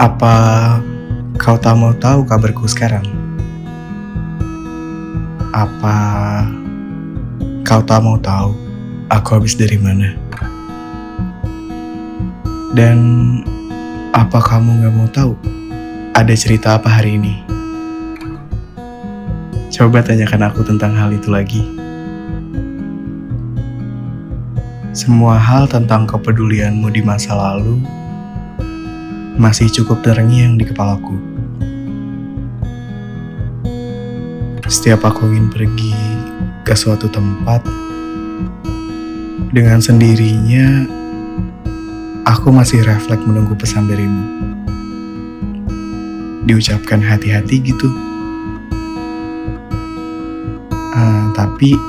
Apa kau tak mau tahu kabarku sekarang? Apa kau tak mau tahu aku habis dari mana? Dan apa kamu gak mau tahu ada cerita apa hari ini? Coba tanyakan aku tentang hal itu lagi. Semua hal tentang kepedulianmu di masa lalu masih cukup terngiang di kepalaku. Setiap aku ingin pergi ke suatu tempat, dengan sendirinya aku masih refleks menunggu pesan darimu. Diucapkan hati-hati gitu. Uh, tapi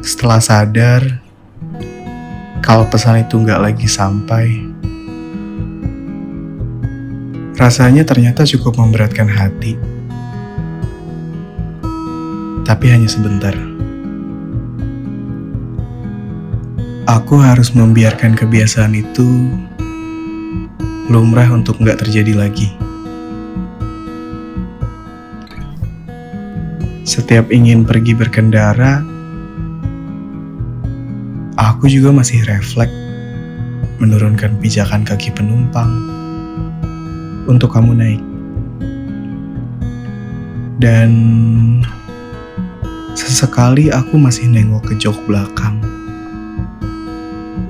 setelah sadar kalau pesan itu nggak lagi sampai, Rasanya ternyata cukup memberatkan hati. Tapi hanya sebentar. Aku harus membiarkan kebiasaan itu lumrah untuk nggak terjadi lagi. Setiap ingin pergi berkendara, aku juga masih refleks menurunkan pijakan kaki penumpang untuk kamu naik. Dan sesekali aku masih nengok ke jok belakang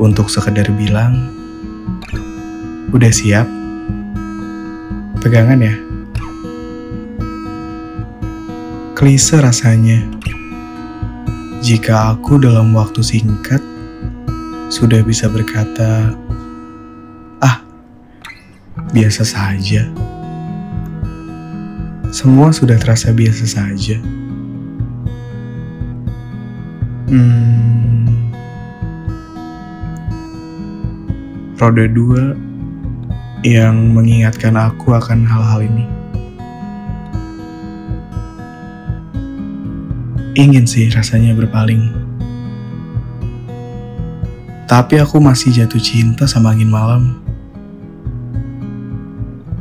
untuk sekedar bilang, udah siap? Pegangan ya? Klise rasanya. Jika aku dalam waktu singkat sudah bisa berkata, biasa saja. Semua sudah terasa biasa saja. Hmm, roda dua yang mengingatkan aku akan hal-hal ini. Ingin sih rasanya berpaling. Tapi aku masih jatuh cinta sama angin malam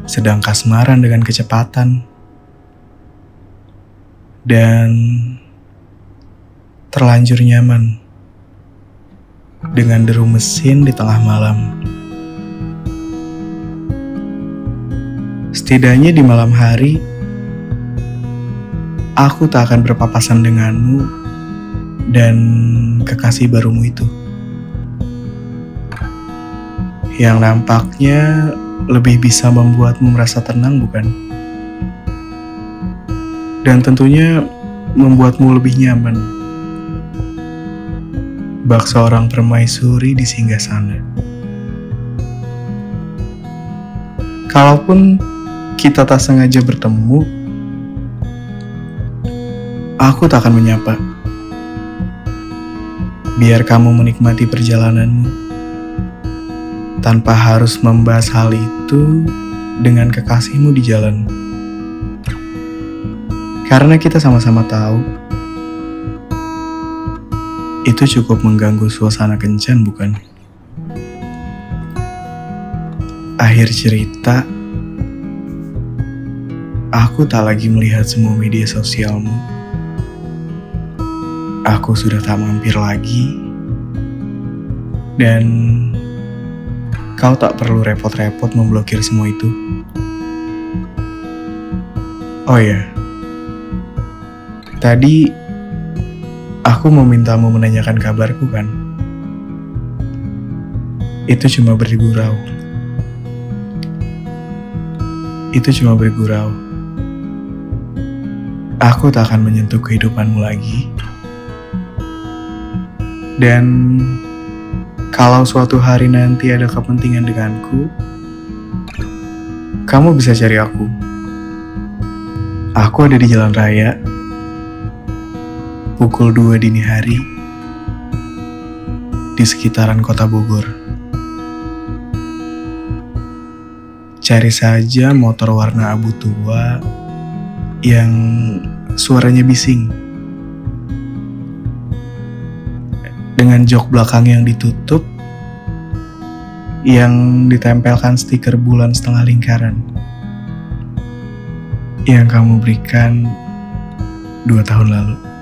sedang kasmaran dengan kecepatan, dan terlanjur nyaman dengan deru mesin di tengah malam. Setidaknya di malam hari, aku tak akan berpapasan denganmu dan kekasih barumu itu. Yang nampaknya lebih bisa membuatmu merasa tenang, bukan? Dan tentunya membuatmu lebih nyaman. Bak seorang permaisuri di singgah sana. Kalaupun kita tak sengaja bertemu, aku tak akan menyapa. Biar kamu menikmati perjalananmu tanpa harus membahas hal itu dengan kekasihmu di jalan. Karena kita sama-sama tahu itu cukup mengganggu suasana kencan, bukan? Akhir cerita, aku tak lagi melihat semua media sosialmu. Aku sudah tak mampir lagi, dan Kau tak perlu repot-repot memblokir semua itu. Oh ya, tadi aku memintamu menanyakan kabarku kan? Itu cuma bergurau. Itu cuma bergurau. Aku tak akan menyentuh kehidupanmu lagi. Dan kalau suatu hari nanti ada kepentingan denganku, kamu bisa cari aku. Aku ada di jalan raya, pukul 2 dini hari, di sekitaran kota Bogor. Cari saja motor warna abu tua yang suaranya bising. Dengan jok belakang yang ditutup yang ditempelkan stiker bulan setengah lingkaran yang kamu berikan dua tahun lalu.